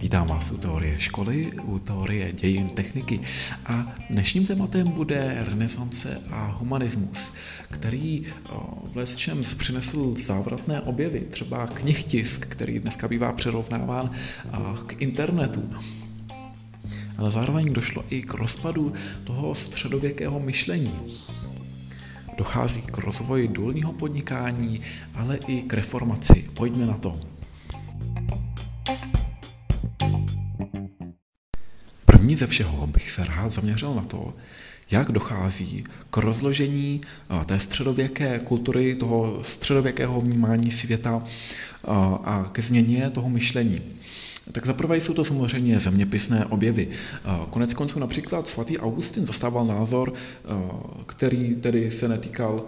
Vítám vás u teorie školy, u teorie dějin techniky a dnešním tématem bude renesance a humanismus, který v lesčem přinesl závratné objevy, třeba knihtisk, který dneska bývá přirovnáván k internetu. Ale zároveň došlo i k rozpadu toho středověkého myšlení. Dochází k rozvoji důlního podnikání, ale i k reformaci. Pojďme na to. První ze všeho bych se rád zaměřil na to, jak dochází k rozložení té středověké kultury, toho středověkého vnímání světa a ke změně toho myšlení. Tak zaprvé jsou to samozřejmě zeměpisné objevy. Konec konců například svatý Augustin zastával názor, který tedy se netýkal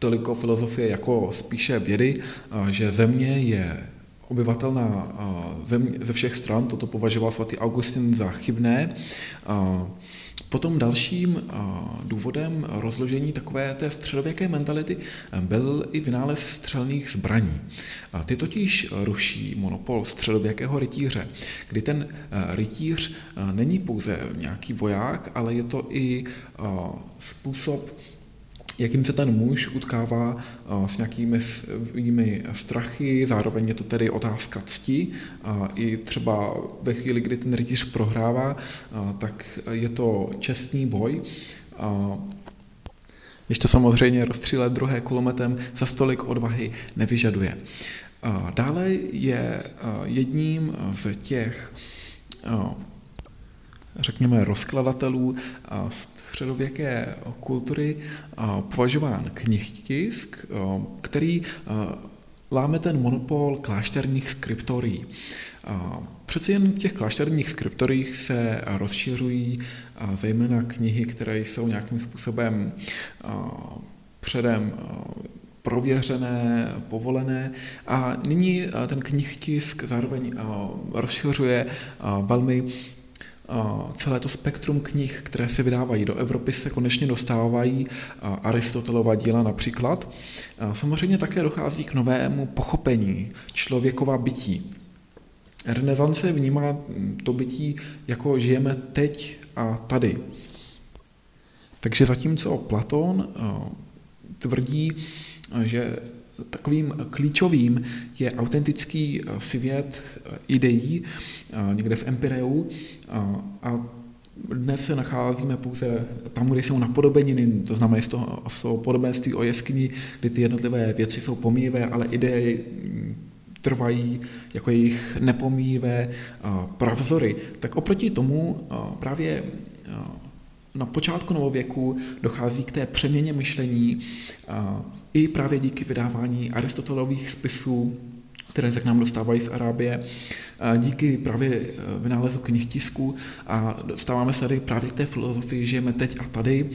toliko filozofie jako spíše vědy, že země je obyvatelná země ze všech stran, toto považoval svatý Augustin za chybné. Potom dalším důvodem rozložení takové té středověké mentality byl i vynález střelných zbraní. Ty totiž ruší monopol středověkého rytíře, kdy ten rytíř není pouze nějaký voják, ale je to i způsob jakým se ten muž utkává s nějakými svými strachy, zároveň je to tedy otázka cti. I třeba ve chvíli, kdy ten rytíř prohrává, tak je to čestný boj. Když to samozřejmě rozstřílet druhé kulometem, za stolik odvahy nevyžaduje. Dále je jedním z těch řekněme, rozkladatelů středověké kultury považován knihtisk, který láme ten monopol klášterních skriptorií. Přeci jen v těch klášterních skriptoriích se rozšiřují zejména knihy, které jsou nějakým způsobem předem prověřené, povolené a nyní ten knihtisk zároveň rozšiřuje velmi celé to spektrum knih, které se vydávají do Evropy, se konečně dostávají Aristotelova díla například. Samozřejmě také dochází k novému pochopení člověkova bytí. Renesance vnímá to bytí jako žijeme teď a tady. Takže zatímco Platón tvrdí, že takovým klíčovým je autentický eh, svět eh, ideí eh, někde v Empireu a dnes se nacházíme pouze tam, kde jsou napodobeniny, to znamená, že to jsou podobenství o jeskyni, kdy ty jednotlivé věci jsou pomíjivé, ale ideje mm, trvají jako jejich nepomíjivé pravzory. Tak oproti tomu právě na počátku novověku dochází k té přeměně myšlení i právě díky vydávání Aristotelových spisů, které se k nám dostávají z Arábie, díky právě e, vynálezu knihtisku a dostáváme se tady právě k té filozofii, žijeme teď a tady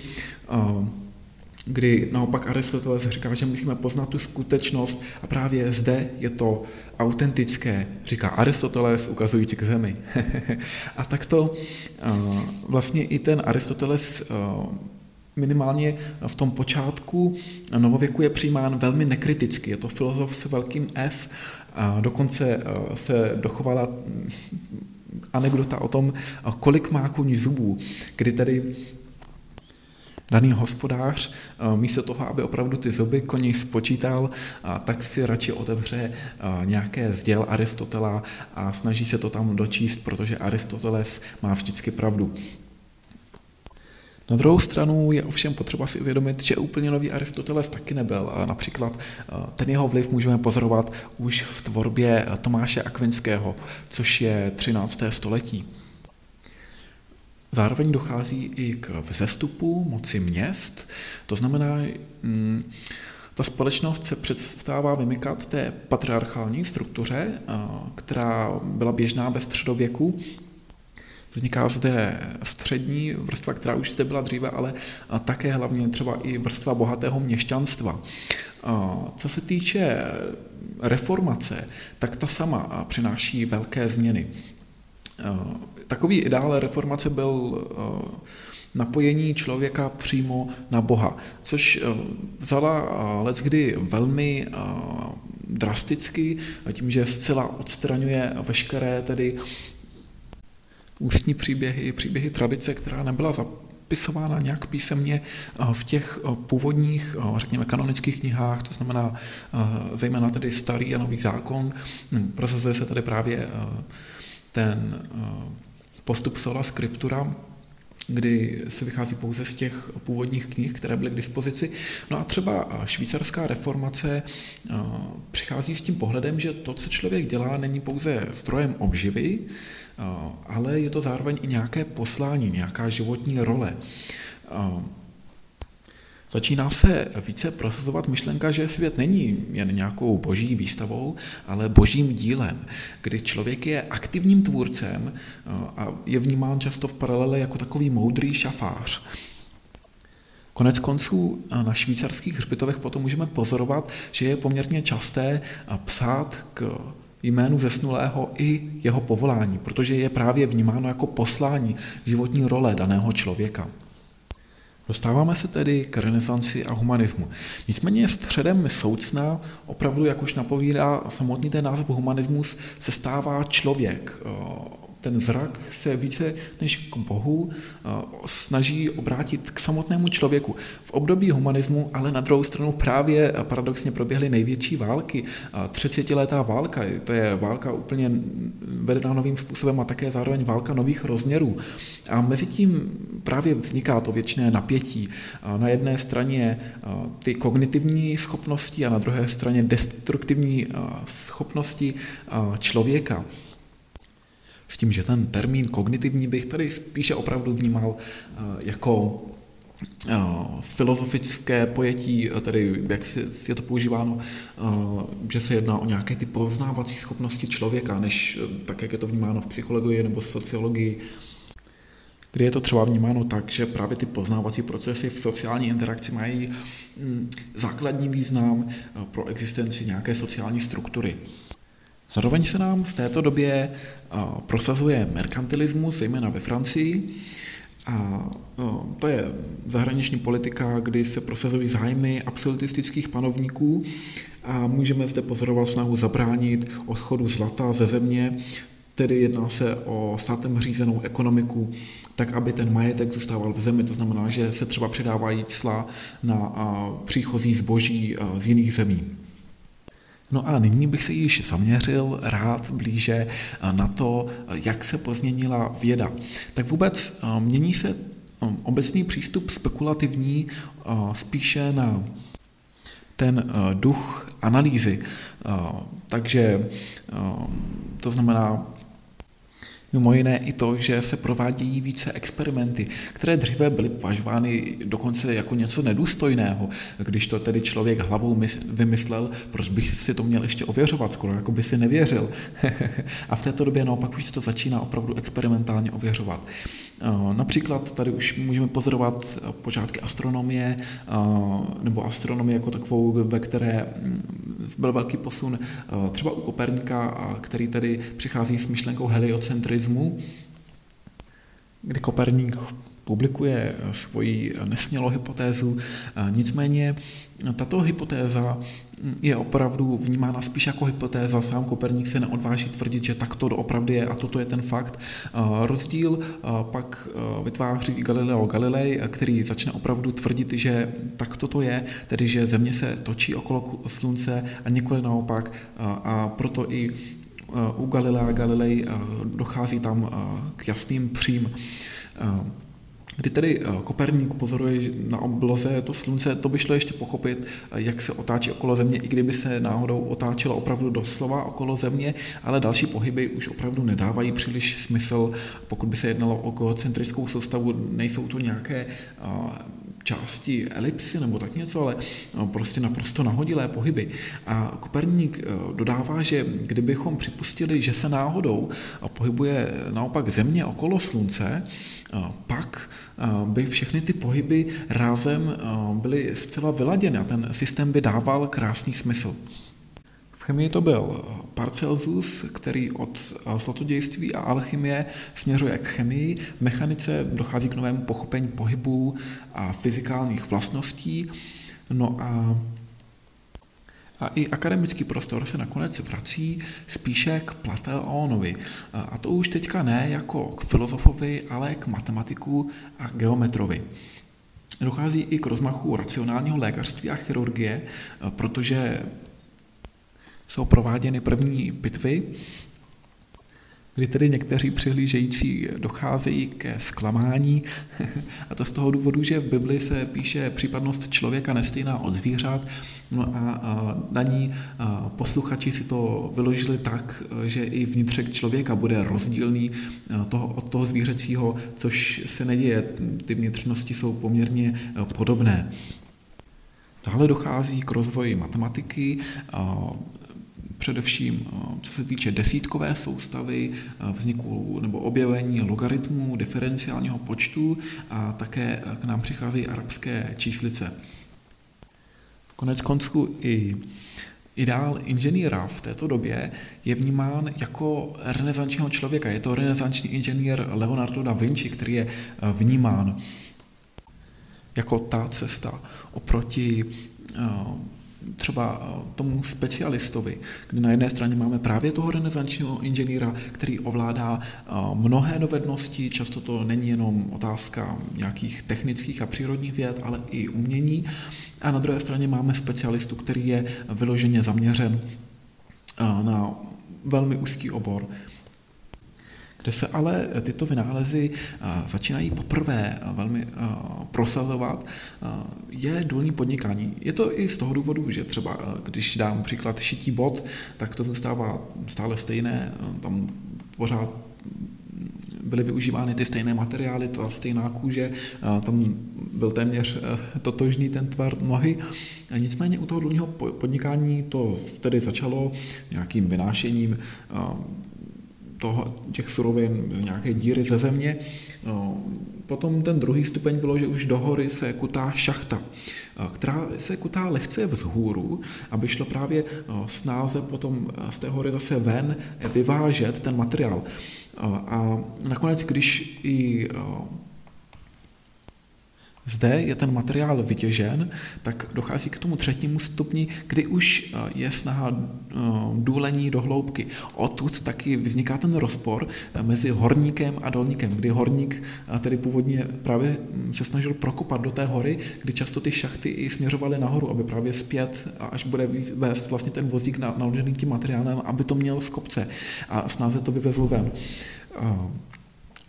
kdy naopak Aristoteles říká, že musíme poznat tu skutečnost a právě zde je to autentické, říká Aristoteles ukazující k zemi. a takto vlastně i ten Aristoteles minimálně v tom počátku novověku je přijímán velmi nekriticky. Je to filozof s velkým F a dokonce se dochovala anekdota o tom, kolik má kůň zubů, kdy tedy daný hospodář eh, místo toho, aby opravdu ty zuby koní spočítal, tak si radši otevře eh, nějaké zděl Aristotela a snaží se to tam dočíst, protože Aristoteles má vždycky pravdu. Na druhou stranu je ovšem potřeba si uvědomit, že úplně nový Aristoteles taky nebyl. Například eh, ten jeho vliv můžeme pozorovat už v tvorbě Tomáše Akvinského, což je 13. století. Zároveň dochází i k vzestupu moci měst, to znamená, mm, ta společnost se přestává vymykat té patriarchální struktuře, která byla běžná ve středověku. Vzniká zde střední vrstva, která už zde byla dříve, ale také hlavně třeba i vrstva bohatého měšťanstva. Co se týče reformace, tak ta sama přináší velké změny. Takový ideál reformace byl eh, napojení člověka přímo na Boha, což vzala leckdy velmi drasticky, tím, že zcela odstraňuje veškeré tedy ústní příběhy, příběhy tradice, která nebyla zapisována nějak písemně v těch původních, řekněme, kanonických knihách, to znamená zejména tedy starý a nový zákon. Prosazuje se tady právě ten postup sola scriptura, kdy se vychází pouze z těch původních knih, které byly k dispozici. No a třeba švýcarská reformace přichází s tím pohledem, že to, co člověk dělá, není pouze zdrojem obživy, ale je to zároveň i nějaké poslání, nějaká životní role. Začíná se více prosazovat myšlenka, že svět není jen nějakou boží výstavou, ale božím dílem, kdy člověk je aktivním tvůrcem a je vnímán často v paralele jako takový moudrý šafář. Konec konců na švýcarských hřbitovech potom můžeme pozorovat, že je poměrně časté psát k jménu zesnulého i jeho povolání, protože je právě vnímáno jako poslání životní role daného člověka. Dostáváme se tedy k renesanci a humanismu. Nicméně středem soucna, opravdu, jak už napovídá samotný ten název humanismus, se stává člověk, ten zrak se více než k Bohu eh, snaží obrátit k samotnému člověku. V období humanismu ale na druhou stranu právě paradoxně proběhly největší války. 30-letá válka, to je válka úplně vedená novým způsobem a také zároveň válka nových rozměrů. A mezi tím právě vzniká to věčné napětí. Na jedné straně ty kognitivní schopnosti a na druhé straně destruktivní schopnosti člověka. S tím, že ten termín kognitivní bych tady spíše opravdu vnímal eh, jako eh, filozofické pojetí, eh, tedy jak je to používáno, že se jedná o nějaké ty poznávací schopnosti člověka, než tak, jak je to vnímáno v psychologii nebo sociologii, kdy je to třeba vnímáno tak, že právě ty poznávací procesy v sociální interakci mají mm, základní význam pro existenci nějaké sociální struktury. Zároveň se nám v této době prosazuje merkantilismus, zejména ve Francii, a to je zahraniční politika, kdy se prosazují zájmy absolutistických panovníků. A můžeme zde pozorovat snahu zabránit odchodu zlata ze země, tedy jedná se o státem řízenou ekonomiku, tak aby ten majetek zůstával v zemi, to znamená, že se třeba předávají cla na příchozí zboží z jiných zemí. No a nyní bych se již zaměřil rád blíže na to, jak se pozměnila věda. Tak vůbec eh, mění se eh, obecný přístup spekulativní eh, spíše na ten duch analýzy. Takže to znamená, Mimo jiné i to, že se provádějí více experimenty, které dříve byly považovány dokonce jako něco nedůstojného. Když to tedy člověk hlavou vymyslel, proč bych si to měl ještě ověřovat, skoro jako by si nevěřil. a v této době naopak už se to začíná opravdu experimentálně ověřovat. Například tady už můžeme pozorovat počátky astronomie, nebo astronomie jako takovou, ve které mm, byl velký posun třeba u Koperníka, který tedy přichází s myšlenkou heliocentrismu, kdy Koperník publikuje svoji nesmělou hypotézu. Nicméně tato hypotéza je opravdu vnímána spíš jako hypotéza. Sám Koperník se neodváží tvrdit, že tak to doopravdy je a toto je ten fakt. Rozdíl pak vytváří Galileo Galilei, který začne opravdu tvrdit, že tak toto je, tedy že Země se točí okolo Slunce a nikoli naopak a proto i u Galilea Galilei dochází tam k jasným přím. Kdy tedy eh, Koperník pozoruje na obloze to slunce, to by šlo ještě pochopit, eh, jak se otáčí okolo země, i kdyby se náhodou otáčelo opravdu doslova okolo země, ale další pohyby už opravdu nedávají příliš smysl, pokud by se jednalo o geocentrickou soustavu, nejsou to nějaké eh, části elipsy nebo tak něco, ale prostě naprosto nahodilé pohyby. A Koperník dodává, že kdybychom připustili, že se náhodou pohybuje naopak Země okolo Slunce, pak by všechny ty pohyby rázem byly zcela vyladěny a ten systém by dával krásný smysl. Chemii to byl Paracelsus, který od zlatodějství a alchymie směřuje k chemii. Mechanice dochází k novému pochopení pohybu a fyzikálních vlastností. No a a i akademický prostor se nakonec vrací spíše k Platónovi. A to už teďka ne jako k filozofovi, ale k matematiku a geometrovi. Dochází i k rozmachu racionálního lékařství a chirurgie, protože jsou prováděny první pitvy, kdy tedy někteří přihlížející docházejí ke zklamání, a to z toho důvodu, že v Bibli se píše případnost člověka nestejná od zvířat, no a na ní posluchači si to vyložili tak, že i vnitřek člověka bude rozdílný toho, od toho zvířecího, což se neděje, ty vnitřnosti jsou poměrně podobné. Dále dochází k rozvoji matematiky, především co se týče desítkové soustavy, vzniku nebo objevení logaritmů, diferenciálního počtu a také k nám přicházejí arabské číslice. Konec konců i Ideál inženýra v této době je vnímán jako renesančního člověka. Je to renesanční inženýr Leonardo da Vinci, který je vnímán jako ta cesta oproti třeba eh, tomu specialistovi, kdy na jedné straně máme právě toho renesančního inženýra, který ovládá eh, mnohé dovednosti, často to není jenom otázka nějakých technických a přírodních věd, ale i umění. A na druhé straně máme specialistu, který je vyloženě zaměřen eh, na velmi úzký obor. Kde se ale tyto vynálezy začínají poprvé velmi prosazovat, je důlní podnikání. Je to i z toho důvodu, že třeba, když dám příklad šití bod, tak to zůstává stále stejné, tam pořád byly využívány ty stejné materiály, ta stejná kůže, tam byl téměř totožný ten tvar nohy. Nicméně u toho důlního podnikání to tedy začalo nějakým vynášením toho, těch surovin, nějaké díry ze země. No, potom ten druhý stupeň bylo, že už do hory se kutá šachta, která se kutá lehce vzhůru, aby šlo právě snáze potom z té hory zase ven vyvážet ten materiál. A nakonec, když i zde je ten materiál vytěžen, tak dochází k tomu třetímu stupni, kdy už eh, je snaha eh, důlení do hloubky. Odtud taky vzniká ten rozpor eh, mezi horníkem a dolníkem, kdy horník tedy původně právě hm, se snažil prokopat do té hory, kdy často ty šachty i směřovaly nahoru, aby právě zpět, až bude vést vlastně ten vozík naložený tím materiálem, aby to měl z kopce a snáze to vyvezl ven.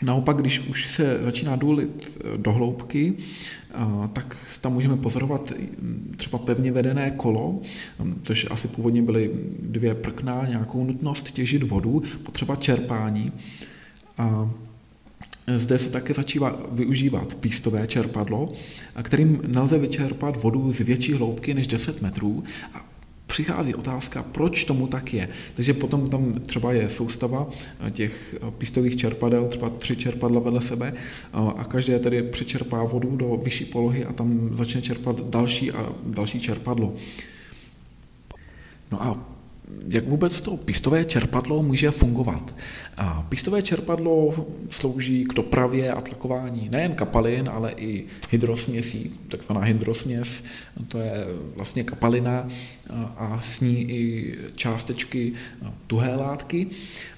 Naopak, když už se začíná důlit eh, do hloubky, eh, tak tam můžeme pozorovat hm, třeba pevně vedené kolo, hm, což asi původně byly dvě prkna, nějakou nutnost těžit vodu, potřeba čerpání. A zde se také začíná využívat pístové čerpadlo, kterým nelze vyčerpat vodu z větší hloubky než 10 metrů a přichází otázka, proč tomu tak je. Takže potom tam třeba je soustava eh, těch eh, pístových čerpadel, třeba tři čerpadla vedle sebe eh, a každé tedy přečerpá vodu do vyšší polohy a tam začne čerpat další a další čerpadlo. No a jak vůbec to pistové čerpadlo může fungovat. A pistové čerpadlo slouží k dopravě a tlakování nejen kapalin, ale i hydrosměsí, takzvaná hydrosměs, to je vlastně kapalina a s ní i částečky tuhé látky.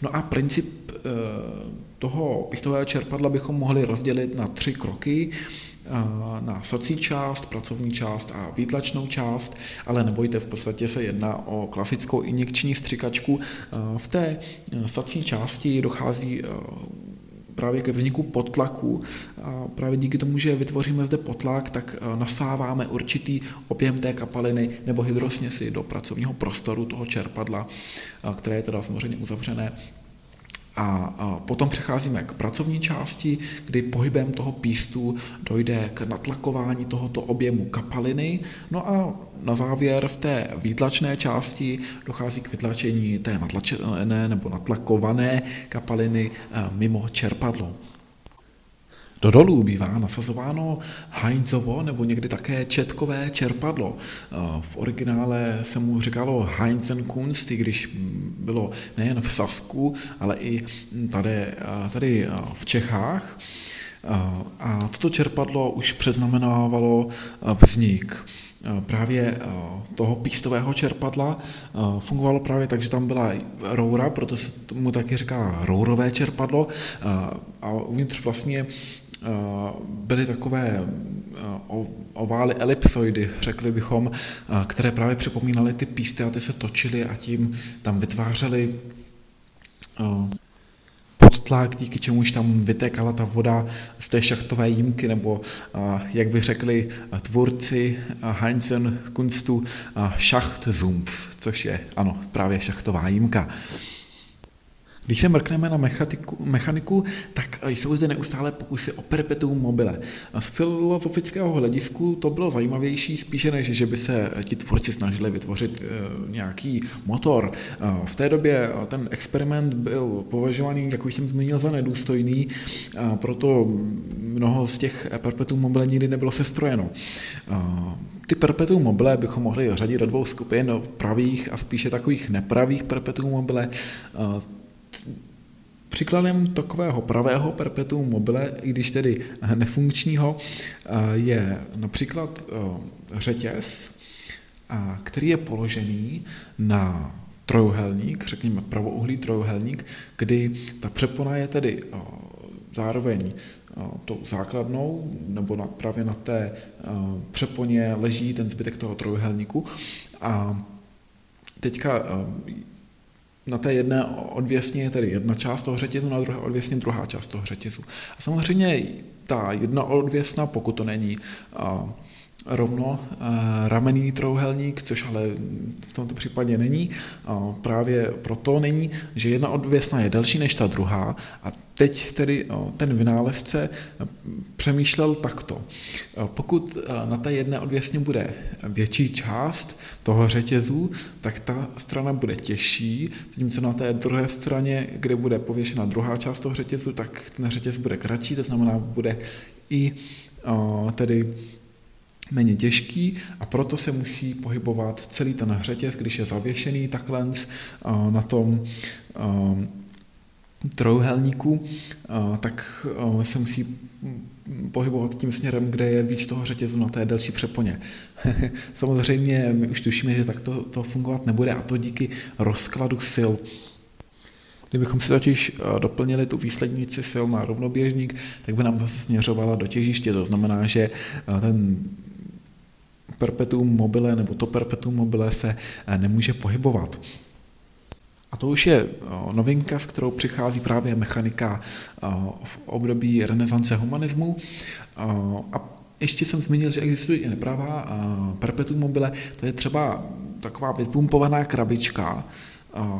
No a princip e, toho pistového čerpadla bychom mohli rozdělit na tři kroky na socí část, pracovní část a výtlačnou část, ale nebojte, v podstatě se jedná o klasickou injekční střikačku. V té e, socí části dochází e, právě ke vzniku potlaku. Právě díky tomu, že vytvoříme zde potlak, tak e, nasáváme určitý objem té kapaliny nebo hydrosměsi do pracovního prostoru toho čerpadla, které je teda samozřejmě uzavřené a potom přecházíme k pracovní části, kdy pohybem toho pístu dojde k natlakování tohoto objemu kapaliny. No a na závěr v té výtlačné části dochází k vytlačení té natlačené nebo natlakované kapaliny eh, mimo čerpadlo. Do dolů bývá nasazováno Heinzovo nebo někdy také četkové čerpadlo. V originále se mu říkalo Heinzenkunst, i když bylo nejen v Sasku, ale i tady, tady v Čechách. A toto čerpadlo už předznamenávalo vznik právě toho pístového čerpadla fungovalo právě tak, že tam byla roura, proto se tomu taky říká rourové čerpadlo a uvnitř vlastně byly takové ovály elipsoidy, řekli bychom, které právě připomínaly ty písty a ty se točily a tím tam vytvářely podtlak, díky čemuž tam vytékala ta voda z té šachtové jímky, nebo jak by řekli tvůrci Heinzen Kunstu, Schachtzumpf, což je, ano, právě šachtová jímka. Když se mrkneme na mechaniku, mechaniku, tak jsou zde neustále pokusy o perpetuum mobile. Z filozofického hledisku to bylo zajímavější spíše než, že by se ti tvůrci snažili vytvořit eh, nějaký motor. V té době ten experiment byl považovaný, jak už jsem zmínil, za nedůstojný, proto mnoho z těch perpetuum mobile nikdy nebylo sestrojeno. Ty perpetuum mobile bychom mohli řadit do dvou skupin, pravých a spíše takových nepravých perpetuum mobile. Příkladem takového pravého perpetuum mobile, i když tedy nefunkčního, je například řetěz, který je položený na trojuhelník, řekněme pravouhlý trojuhelník, kdy ta přepona je tedy zároveň tou základnou, nebo na, právě na té přeponě leží ten zbytek toho trojuhelníku. A teďka na té jedné odvěsně je tedy jedna část toho řetězu, na druhé odvěsně druhá část toho řetězu. A samozřejmě ta jedna odvěsna, pokud to není rovno ramenný trouhelník, což ale v tomto případě není. Právě proto není, že jedna odvěsna je delší než ta druhá a teď tedy ten vynálezce přemýšlel takto. Pokud na té jedné odvěsně bude větší část toho řetězu, tak ta strana bude těžší, zatímco na té druhé straně, kde bude pověšena druhá část toho řetězu, tak ten řetěz bude kratší, to znamená, bude i tedy méně těžký a proto se musí pohybovat celý ten řetěz, když je zavěšený takhle na tom trojuhelníku, tak se musí pohybovat tím směrem, kde je víc toho řetězu na té delší přeponě. Samozřejmě my už tušíme, že tak to, to fungovat nebude a to díky rozkladu sil. Kdybychom si totiž doplnili tu výslednici sil na rovnoběžník, tak by nám zase směřovala do těžiště. To znamená, že ten perpetuum mobile nebo to perpetuum mobile se eh, nemůže pohybovat. A to už je eh, novinka, s kterou přichází právě mechanika eh, v období renesance humanismu. A ještě jsem zmínil, že existuje i nepravá perpetuum mobile, to je třeba taková vypumpovaná krabička,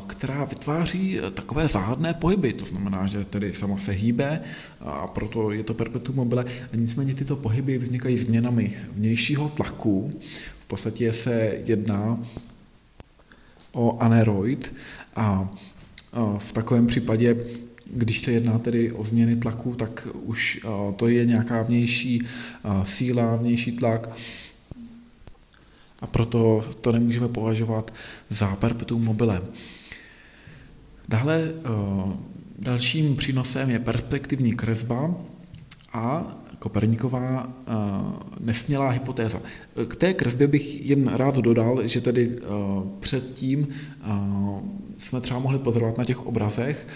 která vytváří e, takové záhadné pohyby, to znamená, že tedy sama se hýbe a proto je to perpetuum mobile. Nicméně tyto pohyby vznikají změnami vnějšího tlaku. V podstatě se jedná o aneroid a v takovém případě když se jedná tedy o změny tlaku, tak už to je nějaká vnější síla, vnější tlak, a proto to nemůžeme považovat za perpetuum mobile. Dále eh, dalším přínosem je perspektivní kresba a Koperníková eh, nesmělá hypotéza. K té kresbě bych jen rád dodal, že tedy eh, předtím jsme třeba mohli pozorovat na těch obrazech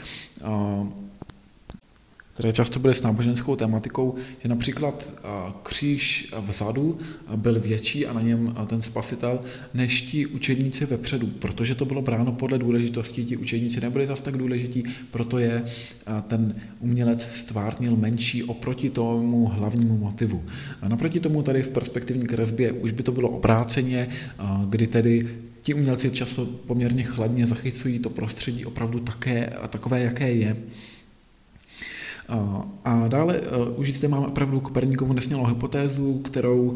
které často byly s náboženskou tematikou, že například kříž vzadu byl větší a na něm ten spasitel než ti učedníci vepředu, protože to bylo bráno podle důležitosti, ti učedníci nebyli zase tak důležití, proto je ten umělec stvárnil menší oproti tomu hlavnímu motivu. A naproti tomu tady v perspektivní kresbě už by to bylo obráceně, kdy tedy ti umělci často poměrně chladně zachycují to prostředí opravdu také, takové, jaké je. A dále už zde máme opravdu Koperníkovu nesmělou hypotézu, kterou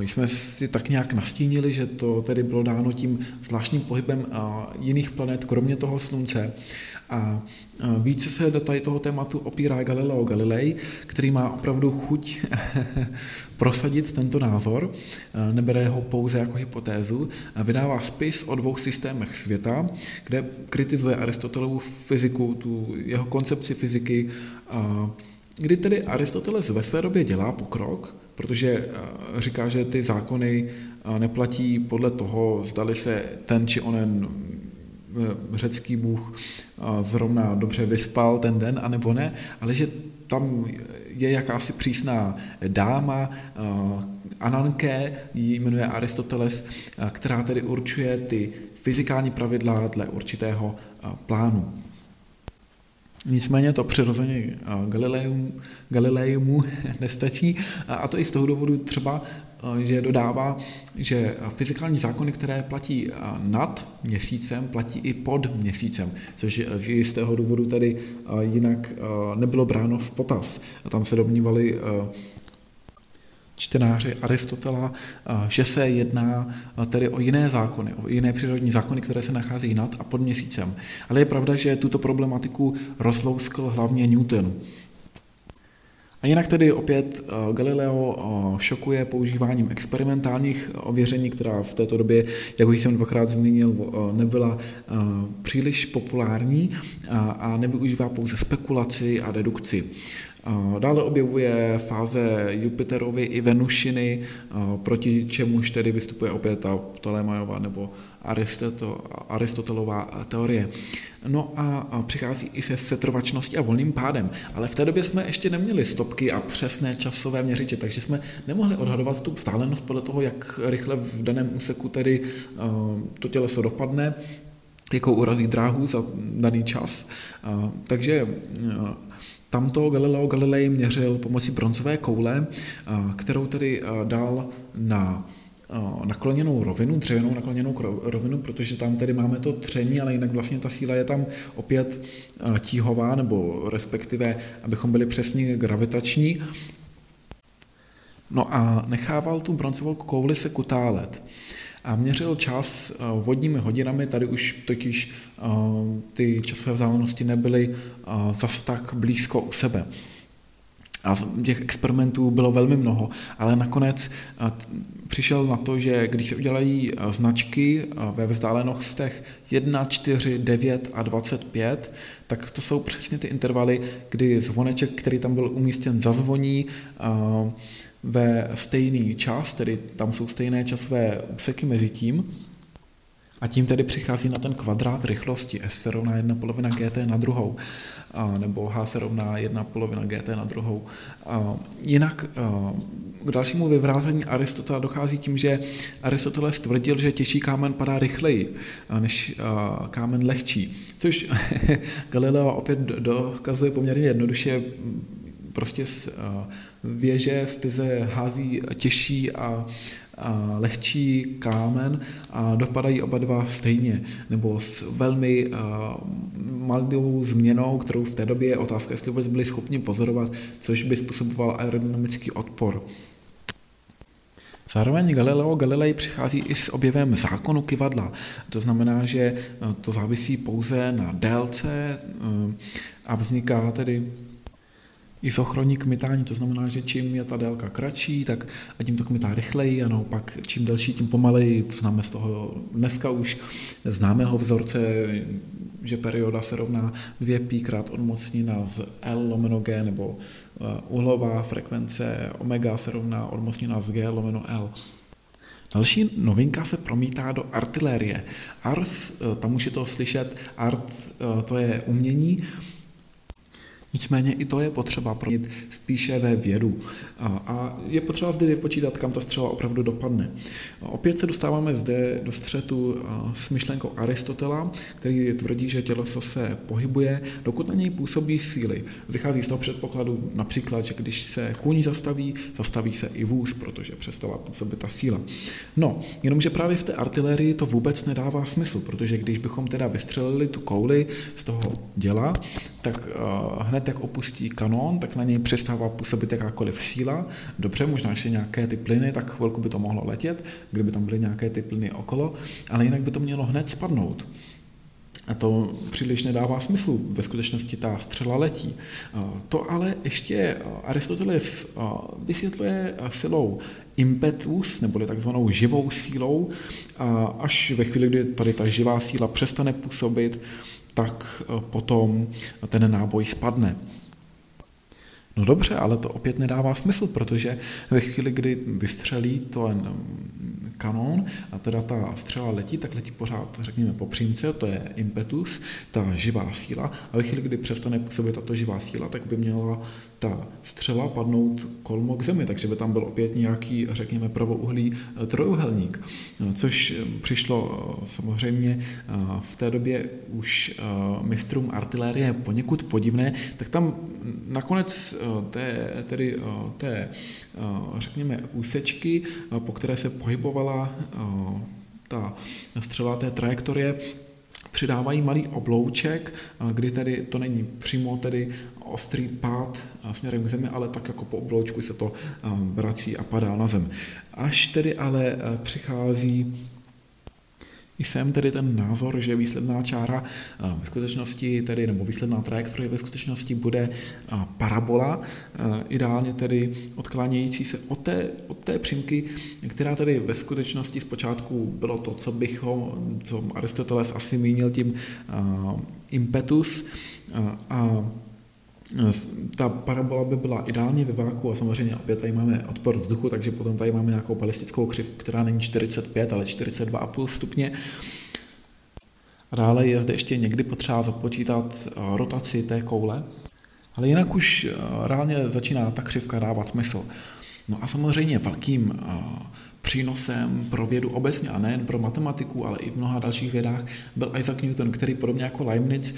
jsme si tak nějak nastínili, že to tedy bylo dáno tím zvláštním pohybem jiných planet, kromě toho Slunce. A více se do tady toho tématu opírá Galileo Galilei, který má opravdu chuť prosadit tento názor, nebere ho pouze jako hypotézu, vydává spis o dvou systémech světa, kde kritizuje Aristotelovu fyziku, tu jeho koncepci fyziky, kdy tedy Aristoteles ve své době dělá pokrok, protože říká, že ty zákony neplatí podle toho, zdali se ten či onen řecký bůh zrovna dobře vyspal ten den, anebo ne, ale že tam je jakási přísná dáma, Ananke, ji jmenuje Aristoteles, která tedy určuje ty fyzikální pravidla dle určitého plánu. Nicméně to přirozeně Galileium, Galileiumu nestačí a to i z toho důvodu třeba, že dodává, že fyzikální zákony, které platí nad měsícem, platí i pod měsícem, což z jistého důvodu tedy jinak nebylo bráno v potaz. Tam se domnívali čtenáři Aristotela, že se jedná tedy o jiné zákony, o jiné přírodní zákony, které se nachází nad a pod měsícem. Ale je pravda, že tuto problematiku rozlouskl hlavně Newton. A jinak tedy opět Galileo šokuje používáním experimentálních ověření, která v této době, jak už jsem dvakrát zmínil, nebyla příliš populární a nevyužívá pouze spekulaci a dedukci. Dále objevuje fáze Jupiterovy i Venušiny, proti čemuž tedy vystupuje opět ta Ptolemajová nebo Aristotelová teorie. No a přichází i se setrvačností a volným pádem. Ale v té době jsme ještě neměli stopky a přesné časové měřiče, takže jsme nemohli odhadovat tu vzdálenost podle toho, jak rychle v daném úseku tedy to těleso dopadne, jakou urazí dráhu za daný čas. Takže Tamto Galileo Galilei měřil pomocí bronzové koule, kterou tedy dal na nakloněnou rovinu, dřevěnou nakloněnou rovinu, protože tam tedy máme to tření, ale jinak vlastně ta síla je tam opět tíhová, nebo respektive, abychom byli přesně gravitační. No a nechával tu bronzovou kouli se kutálet a měřil čas eh, vodními hodinami, tady už totiž eh, ty časové vzdálenosti nebyly eh, zas tak blízko u sebe. A těch experimentů bylo velmi mnoho, ale nakonec přišel na to, že když se udělají značky ve vzdálenostech 1, 4, 9 a 25, tak to jsou přesně ty intervaly, kdy zvoneček, který tam byl umístěn, zazvoní, ve stejný čas, tedy tam jsou stejné časové úseky mezi tím, a tím tedy přichází na ten kvadrát rychlosti. S se rovná 1 polovina gt na druhou, a, nebo H se rovná 1 polovina gt na druhou. A, jinak a, k dalšímu vyvrázení Aristotela dochází tím, že Aristoteles tvrdil, že těžší kámen padá rychleji než a, kámen lehčí, což Galileo opět dokazuje poměrně jednoduše prostě z věže v Pize hází těžší a, a lehčí kámen a dopadají oba dva stejně, nebo s velmi uh, malou změnou, kterou v té době je otázka, jestli vůbec byli schopni pozorovat, což by způsoboval aerodynamický odpor. Zároveň Galileo Galilei přichází i s objevem zákonu kivadla. To znamená, že to závisí pouze na délce a vzniká tedy isochronní kmitání, to znamená, že čím je ta délka kratší, tak a tím to kmitá rychleji a naopak čím delší, tím pomaleji. To známe z toho dneska už známého vzorce, že perioda se rovná 2π krát odmocnina z L lomeno G, nebo eh, uhlová frekvence omega se rovná odmocnina z G lomeno L. Další novinka se promítá do artilérie. Ars, eh, tam už je to slyšet, art eh, to je umění, Nicméně i to je potřeba promít spíše ve vědu. A je potřeba zde vypočítat, kam ta střela opravdu dopadne. Opět se dostáváme zde do střetu s myšlenkou Aristotela, který tvrdí, že těleso se pohybuje, dokud na něj působí síly. Vychází z toho předpokladu například, že když se kůň zastaví, zastaví se i vůz, protože přestala působit ta síla. No, jenomže právě v té artilérii to vůbec nedává smysl, protože když bychom teda vystřelili tu kouli z toho děla, tak hned jak opustí kanon, tak na něj přestává působit jakákoliv síla. Dobře, možná ještě nějaké ty plyny, tak chvilku by to mohlo letět, kdyby tam byly nějaké ty plyny okolo, ale jinak by to mělo hned spadnout. A to příliš nedává smysl. Ve skutečnosti ta střela letí. To ale ještě Aristoteles vysvětluje silou impetus, neboli takzvanou živou sílou, až ve chvíli, kdy tady ta živá síla přestane působit, tak potom ten náboj spadne. No dobře, ale to opět nedává smysl, protože ve chvíli, kdy vystřelí to kanon a teda ta střela letí, tak letí pořád, řekněme, po přímce, to je impetus, ta živá síla. A ve chvíli, kdy přestane působit tato živá síla, tak by měla ta střela padnout kolmo k zemi, takže by tam byl opět nějaký, řekněme, pravouhlý eh, trojuhelník, no, což eh, přišlo eh, samozřejmě v té době už mistrům artilérie poněkud podivné, tak tam nakonec té, tedy té, řekněme, úsečky, po které se pohybovala ta střela té trajektorie, přidávají malý oblouček, kdy tedy to není přímo tedy ostrý pád směrem k zemi, ale tak jako po obloučku se to vrací a padá na zem. Až tedy ale přichází jsem tedy ten názor, že výsledná čára ve skutečnosti tedy, nebo výsledná trajektorie ve skutečnosti bude parabola, ideálně tedy odklánějící se od té, od té přímky, která tedy ve skutečnosti zpočátku bylo to, co bychom, co Aristoteles asi mínil tím impetus a ta parabola by byla ideálně ve váku a samozřejmě opět tady máme odpor vzduchu, takže potom tady máme nějakou balistickou křivku, která není 45, ale 42,5 stupně. A dále je zde ještě někdy potřeba započítat eh, rotaci té koule, ale jinak už eh, reálně začíná ta křivka dávat smysl. No a samozřejmě velkým eh, přínosem pro vědu obecně a nejen pro matematiku, ale i v mnoha dalších vědách byl Isaac Newton, který podobně jako Leibniz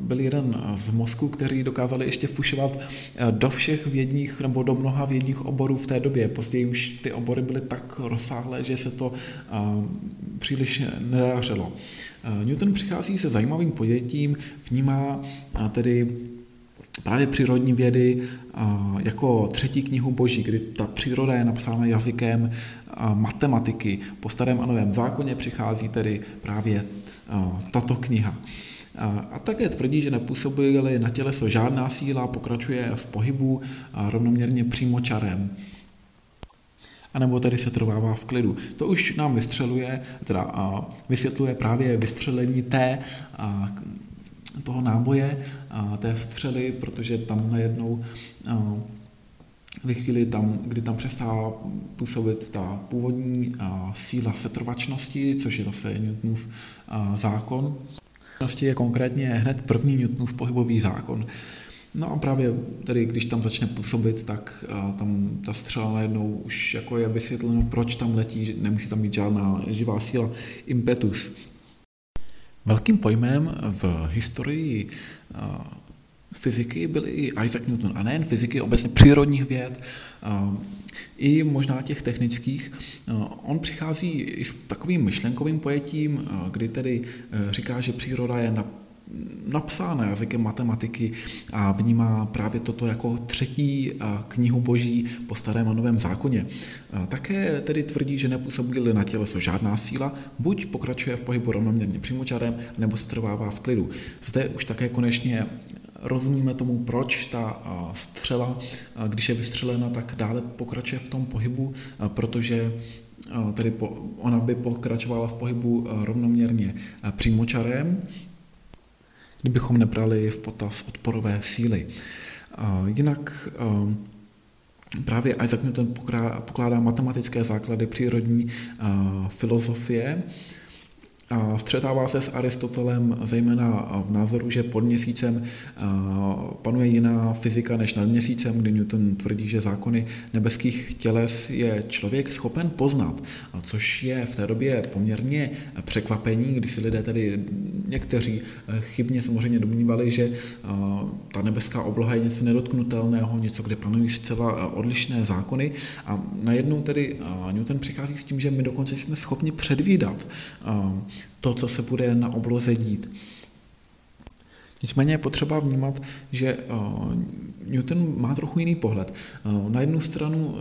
byl jeden z mozků, který dokázali ještě fušovat do všech vědních nebo do mnoha vědních oborů v té době. Později už ty obory byly tak rozsáhlé, že se to příliš nedařilo. Newton přichází se zajímavým pojetím, vnímá tedy právě přírodní vědy jako třetí knihu boží, kdy ta příroda je napsána jazykem matematiky. Po starém a novém zákoně přichází tedy právě tato kniha. A také tvrdí, že nepůsobí na těleso žádná síla, pokračuje v pohybu rovnoměrně přímočarem a nebo tedy se trvává v klidu. To už nám vystřeluje, teda vysvětluje právě vystřelení té toho náboje, té střely, protože tam najednou ve chvíli, tam, kdy tam přestává působit ta původní síla setrvačnosti, což je zase Newtonův zákon, je konkrétně hned první Newtonův pohybový zákon. No a právě tedy, když tam začne působit, tak tam ta střela najednou už jako je vysvětleno, proč tam letí, že nemusí tam být žádná živá síla, impetus. Velkým pojmem v historii fyziky byl i Isaac Newton, a nejen fyziky, obecně přírodních věd, i možná těch technických. On přichází i s takovým myšlenkovým pojetím, kdy tedy e, říká, že příroda je na napsána jazykem matematiky a vnímá právě toto jako třetí knihu boží po starém a novém zákoně. Také tedy tvrdí, že nepůsobí na těleso žádná síla, buď pokračuje v pohybu rovnoměrně přímočarem, nebo se trvává v klidu. Zde už také konečně rozumíme tomu, proč ta střela, když je vystřelena, tak dále pokračuje v tom pohybu, protože tedy ona by pokračovala v pohybu rovnoměrně přímočarem, kdybychom nebrali v potaz odporové síly. Jinak právě Isaac Newton pokládá matematické základy přírodní filozofie, střetává se s Aristotelem zejména v názoru, že pod měsícem panuje jiná fyzika než nad měsícem, kdy Newton tvrdí, že zákony nebeských těles je člověk schopen poznat, což je v té době poměrně překvapení, kdy si lidé tedy někteří chybně samozřejmě domnívali, že ta nebeská obloha je něco nedotknutelného, něco, kde panují zcela odlišné zákony. A najednou tedy Newton přichází s tím, že my dokonce jsme schopni předvídat to, co se bude na obloze dít. Nicméně je potřeba vnímat, že Newton má trochu jiný pohled. Na jednu stranu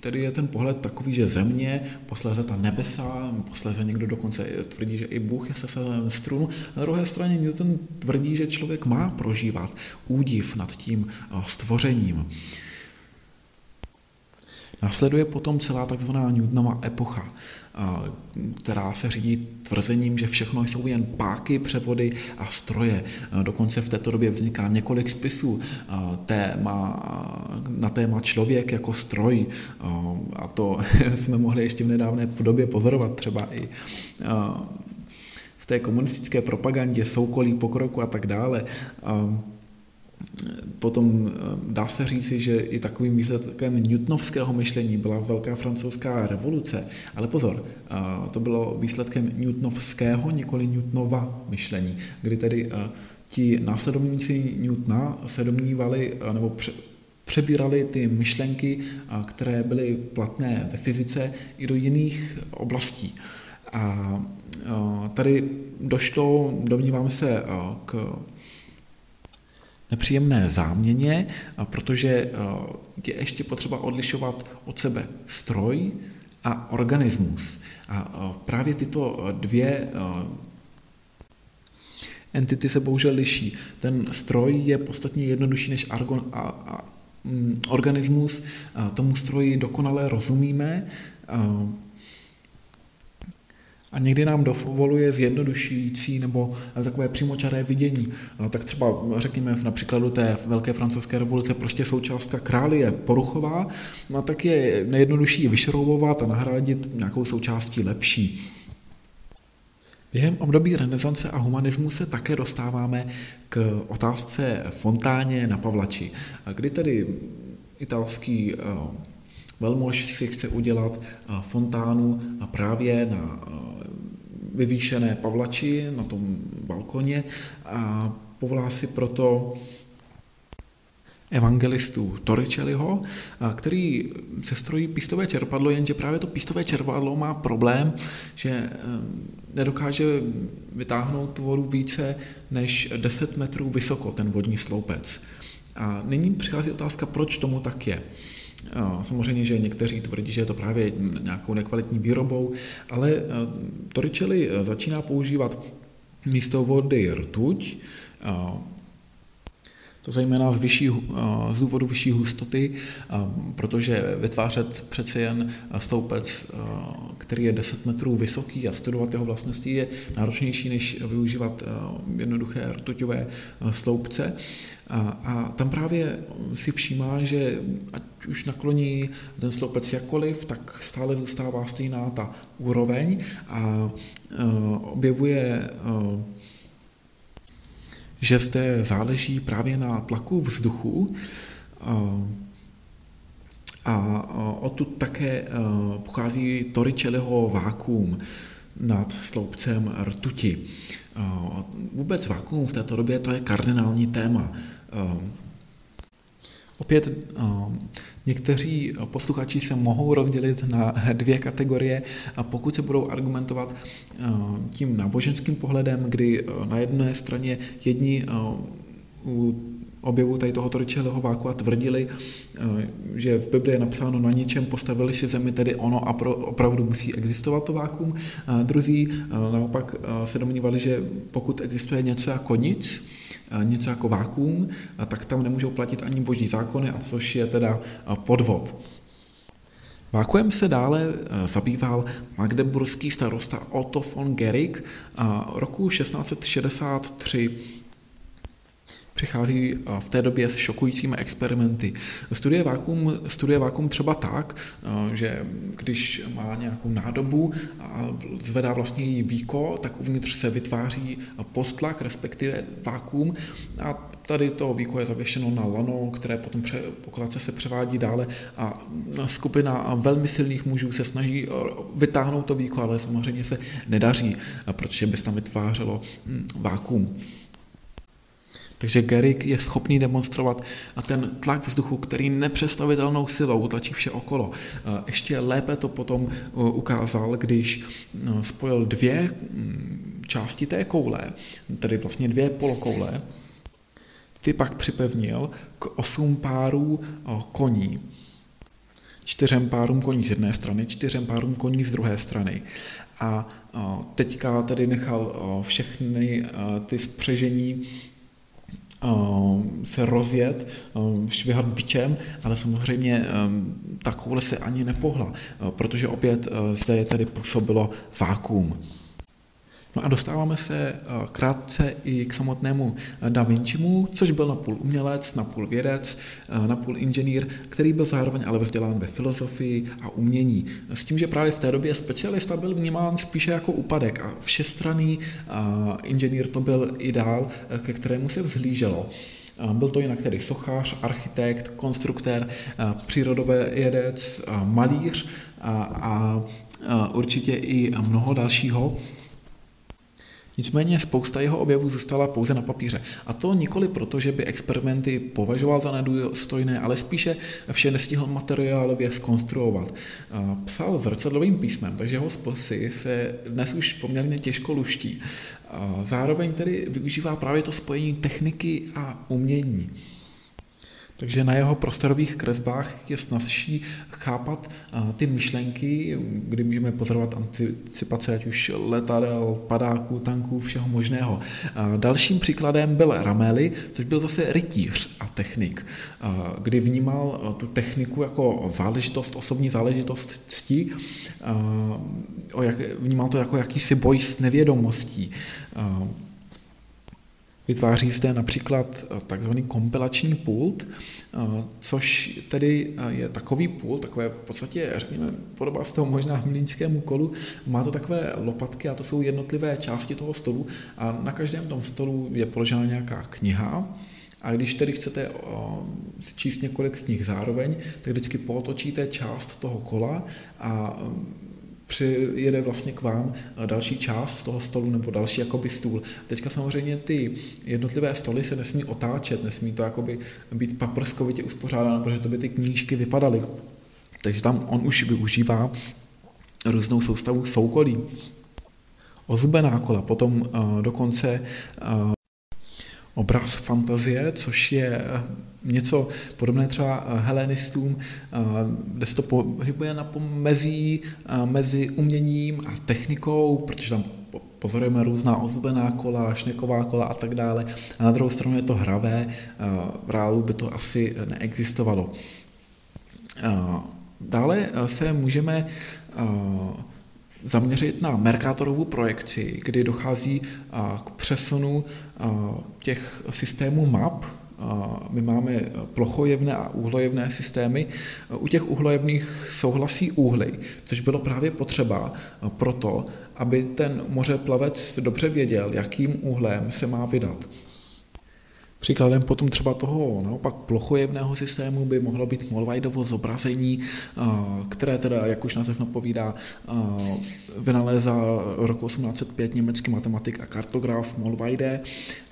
tedy je ten pohled takový, že země, posléze ta nebesa, posléze někdo dokonce tvrdí, že i Bůh je se strunu. Na druhé straně Newton tvrdí, že člověk má prožívat údiv nad tím stvořením. Následuje potom celá takzvaná Newtonova epocha, která se řídí tvrzením, že všechno jsou jen páky, převody a stroje. Dokonce v této době vzniká několik spisů téma, na téma člověk jako stroj. A to jsme mohli ještě v nedávné době pozorovat třeba i v té komunistické propagandě soukolí pokroku a tak dále. Potom eh, dá se říci, že i takovým výsledkem newtonovského myšlení byla Velká francouzská revoluce. Ale pozor, eh, to bylo výsledkem newtonovského, nikoli Newtonova myšlení, kdy tedy eh, ti následovníci Newtona se domnívali, nebo přebírali ty myšlenky, které byly platné ve fyzice, i do jiných oblastí. A tady došlo, domnívám se, k nepříjemné záměně, protože e, je ještě potřeba odlišovat od sebe stroj a organismus. A e, právě tyto dvě e, entity se bohužel liší. Ten stroj je podstatně jednodušší než argon, a, a, mm, organismus. Tomu stroji dokonale rozumíme. A, někdy nám dovoluje zjednodušující nebo takové přímočaré vidění. No, tak třeba řekněme v napříkladu té velké francouzské revoluce prostě součástka králi je poruchová, no tak je nejjednodušší vyšroubovat a nahradit nějakou součástí lepší. Během období renesance a humanismu se také dostáváme k otázce fontáně na Pavlači, kdy tedy italský eh, velmož si chce udělat eh, fontánu právě na eh, vyvýšené pavlači na tom balkoně a povolá si proto evangelistu Torricelliho, eh, který se strojí pistové čerpadlo, jenže právě to pistové čerpadlo má problém, že nedokáže vytáhnout vodu více než 10 metrů vysoko, ten vodní sloupec. A nyní přichází otázka, proč tomu tak je. Samozřejmě, že někteří tvrdí, že je to právě nějakou nekvalitní výrobou, ale eh, Torricelli eh, začíná používat místo vody rtuť, to zejména z, vyšší, z důvodu vyšší hustoty, protože vytvářet přeci jen stoupec, který je 10 metrů vysoký a studovat jeho vlastnosti je náročnější, než využívat jednoduché rtuťové sloupce. A, a tam právě si všímá, že ať už nakloní ten sloupec jakkoliv, tak stále zůstává stejná ta úroveň a objevuje že zde záleží právě na tlaku vzduchu a odtud také pochází Torricelliho vákuum nad sloupcem rtuti. Vůbec vákuum v této době to je kardinální téma. Opět někteří posluchači se mohou rozdělit na dvě kategorie a pokud se budou argumentovat tím náboženským pohledem, kdy na jedné straně jedni objevu tady toho Torricelliho váku a tvrdili, že v Bibli je napsáno na ničem postavili si zemi, tedy ono a pro, opravdu musí existovat to vákuum. Druzí naopak se domnívali, že pokud existuje něco jako nic, něco jako vákuum, tak tam nemůžou platit ani boží zákony, a což je teda podvod. Vákuem se dále zabýval magdeburský starosta Otto von a roku 1663 přichází v té době s šokujícími experimenty. Studuje vákum, studuje vákum třeba tak, že když má nějakou nádobu a zvedá vlastně její víko, tak uvnitř se vytváří postlak, respektive vákum a tady to víko je zavěšeno na lano, které potom pře, po se převádí dále a skupina velmi silných mužů se snaží vytáhnout to víko, ale samozřejmě se nedaří, protože by se tam vytvářelo hm, vákum. Takže Gerik je schopný demonstrovat a ten tlak vzduchu, který nepředstavitelnou silou tlačí vše okolo. Ještě lépe to potom ukázal, když spojil dvě části té koule, tedy vlastně dvě polokoule, ty pak připevnil k osm párů koní. Čtyřem párům koní z jedné strany, čtyřem párům koní z druhé strany. A teďka tedy nechal všechny ty spřežení se rozjet, švihat bičem, ale samozřejmě ta koule se ani nepohla, protože opět zde je tedy působilo vákuum. No a dostáváme se eh, krátce i k samotnému eh, Da Vincimu, což byl napůl umělec, napůl vědec, eh, napůl inženýr, který byl zároveň ale vzdělán ve filozofii a umění. S tím, že právě v té době specialista byl vnímán spíše jako úpadek a všestranný inženýr to byl ideál, ke kterému se vzhlíželo. Byl to jinak tedy sochař, architekt, konstruktér, přírodové jedec, malíř a, a určitě i mnoho dalšího. Nicméně spousta jeho objevů zůstala pouze na papíře. A to nikoli proto, že by experimenty považoval za nedůstojné, ale spíše vše nestihl materiálově skonstruovat. Psal zrcadlovým písmem, takže jeho sposy se dnes už poměrně těžko luští. Zároveň tedy využívá právě to spojení techniky a umění. Takže na jeho prostorových kresbách je snazší chápat ty myšlenky, kdy můžeme pozorovat anticipace ať už letadel, padáků, tanků, všeho možného. Dalším příkladem byl Rameli, což byl zase rytíř a technik, kdy vnímal tu techniku jako záležitost, osobní záležitost cti, vnímal to jako jakýsi boj s nevědomostí. Vytváří zde například eh, takzvaný kompilační pult, eh, což tedy eh, je takový pult, takové v podstatě, řekněme, podobá se toho možná mlínskému kolu, má to takové lopatky a to jsou jednotlivé části toho stolu a na každém tom stolu je položena nějaká kniha, a když tedy chcete číst několik knih zároveň, tak vždycky potočíte část toho kola a přijede vlastně k vám eh, další část z toho stolu nebo další jakoby stůl. Teďka samozřejmě ty jednotlivé stoly se nesmí otáčet, nesmí to jakoby být paprskovitě uspořádáno, protože to by ty knížky vypadaly. Takže tam on už využívá různou soustavu soukolí. Ozubená kola, potom uh, dokonce uh, obraz fantazie, což je eh, něco podobné třeba eh, helenistům, eh, kde se to pohybuje na pomezí mezi uměním a technikou, protože tam pozorujeme různá ozdobená kola, šneková kola a tak dále. A na druhou stranu je to hravé, v reálu by to asi neexistovalo. Dále se můžeme zaměřit na Mercatorovou projekci, kdy dochází k přesunu těch systémů map. My máme plochojevné a uhlojevné systémy. U těch uhlojevných souhlasí úhly, což bylo právě potřeba proto, aby ten mořeplavec dobře věděl, jakým úhlem se má vydat. Příkladem potom třeba toho naopak plochojevného systému by mohlo být Molvajdovo zobrazení, které teda, jak už název napovídá, vynalézá roku 1805 německý matematik a kartograf Molvajde.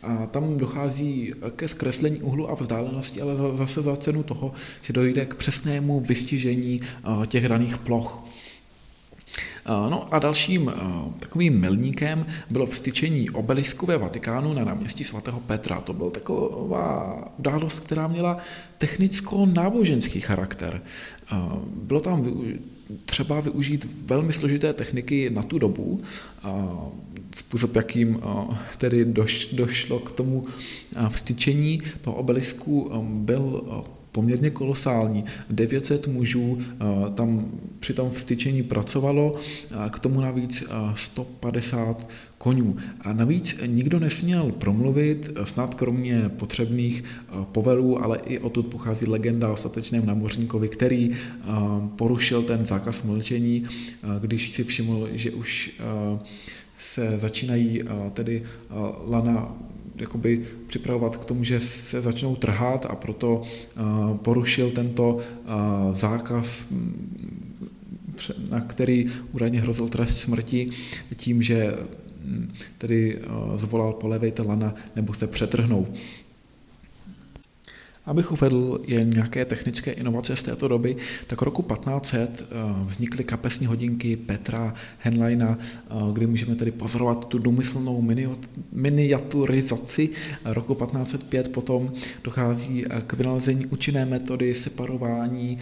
A tam dochází ke zkreslení uhlu a vzdálenosti, ale zase za cenu toho, že dojde k přesnému vystižení těch daných ploch. Eh, no a dalším eh, takovým milníkem bylo vstyčení obelisku ve Vatikánu na náměstí svatého Petra. To byl taková událost, která měla technicko-náboženský charakter. Eh, bylo tam třeba využít velmi složité techniky na tu dobu. Způsob, jakým tedy došlo k tomu vstyčení toho obelisku, byl poměrně kolosální. 900 mužů eh, tam při tom vstyčení pracovalo, k tomu navíc 150 eh, konňů. A navíc nikdo nesměl promluvit, eh, snad kromě potřebných povelů, ale i odtud pochází legenda o statečném námořníkovi, který porušil ten zákaz mlčení, když si všiml, že už se začínají tedy lana jakoby připravovat k tomu, že se začnou trhat a proto uh, porušil tento uh, zákaz, na který údajně hrozil trest smrti tím, že tedy uh, zvolal polevejte lana nebo se přetrhnou. Abych uvedl jen nějaké technické inovace z této doby, tak roku 1500 eh, vznikly kapesní hodinky Petra Henleina, eh, kdy můžeme tedy pozorovat tu důmyslnou miniaturizaci. Roku 1505 potom dochází eh, k vynalezení účinné metody separování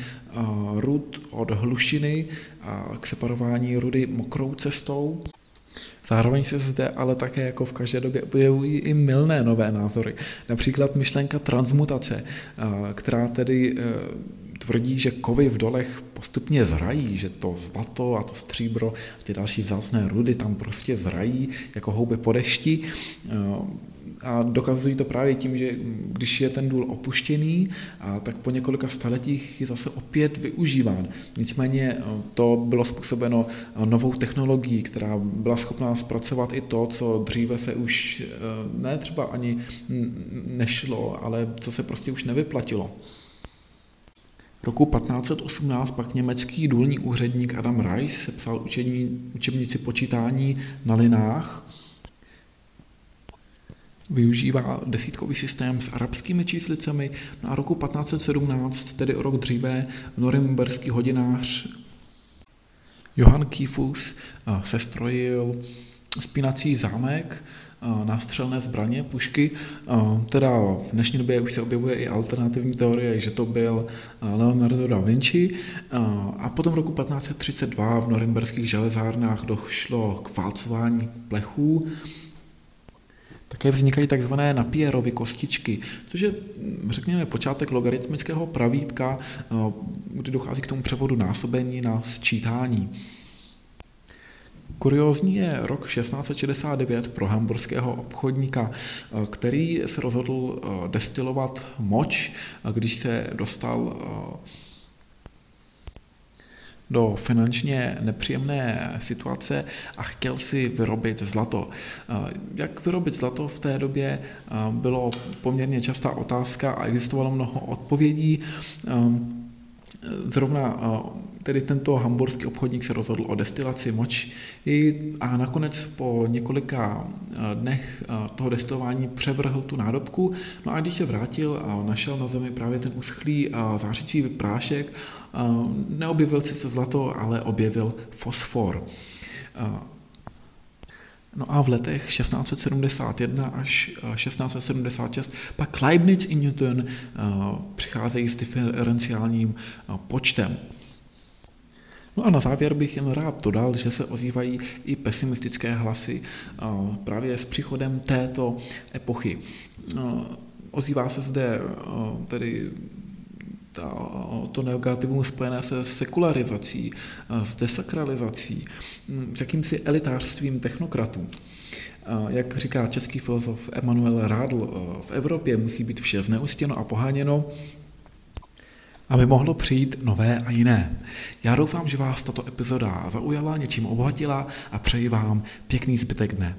rud od hlušiny a k separování rudy mokrou cestou. Zároveň se zde ale také jako v každé době objevují i milné nové názory. Například myšlenka transmutace, která tedy e, tvrdí, že kovy v dolech postupně zrají, že to zlato a to stříbro a ty další vzácné rudy tam prostě zrají jako houby po dešti. E, a dokazují to právě tím, že když je ten důl opuštěný, a tak po několika staletích je zase opět využíván. Nicméně eh, to bylo způsobeno eh, novou technologií, která byla schopná zpracovat i to, co dříve se už eh, ne třeba ani nešlo, ale co se prostě už nevyplatilo. Roku 1518 pak německý důlní úředník Adam Reis sepsal učení, učebnici počítání na linách, využívá desítkový systém s arabskými číslicemi. Na no roku 1517, tedy o rok dříve, norimberský hodinář Johann Kifus sestrojil spínací zámek, nástřelné zbraně, pušky. Teda v dnešní době už se objevuje i alternativní teorie, že to byl Leonardo da Vinci. A potom roku 1532 v norimberských železárnách došlo k válcování plechů také vznikají takzvané Napierovy kostičky, což je, řekněme, počátek logaritmického pravítka, eh, kdy dochází k tomu převodu násobení na sčítání. Kuriózní je rok 1669 pro hamburského obchodníka, eh, který se rozhodl eh, destilovat moč, když se dostal do finančně nepříjemné situace a chtěl si vyrobit zlato. Jak vyrobit zlato v té době bylo poměrně častá otázka a existovalo mnoho odpovědí. Zrovna tedy tento hamburský obchodník se rozhodl o destilaci moči a nakonec po několika dnech toho destilování převrhl tu nádobku. No a když se vrátil a našel na zemi právě ten uschlý zářící prášek, neobjevil sice zlato, ale objevil fosfor. No a v letech 1671 až 1676 pak Leibniz i Newton přicházejí s diferenciálním počtem. No a na závěr bych jen rád dodal, že se ozývají i pesimistické hlasy právě s příchodem této epochy. Ozývá se zde tedy ta, to negativum spojené se sekularizací, s desakralizací, s jakýmsi elitářstvím technokratů. Jak říká český filozof Emanuel Rádl, v Evropě musí být vše zneustěno a poháněno, aby mohlo přijít nové a jiné. Já doufám, že vás tato epizoda zaujala, něčím obohatila a přeji vám pěkný zbytek dne.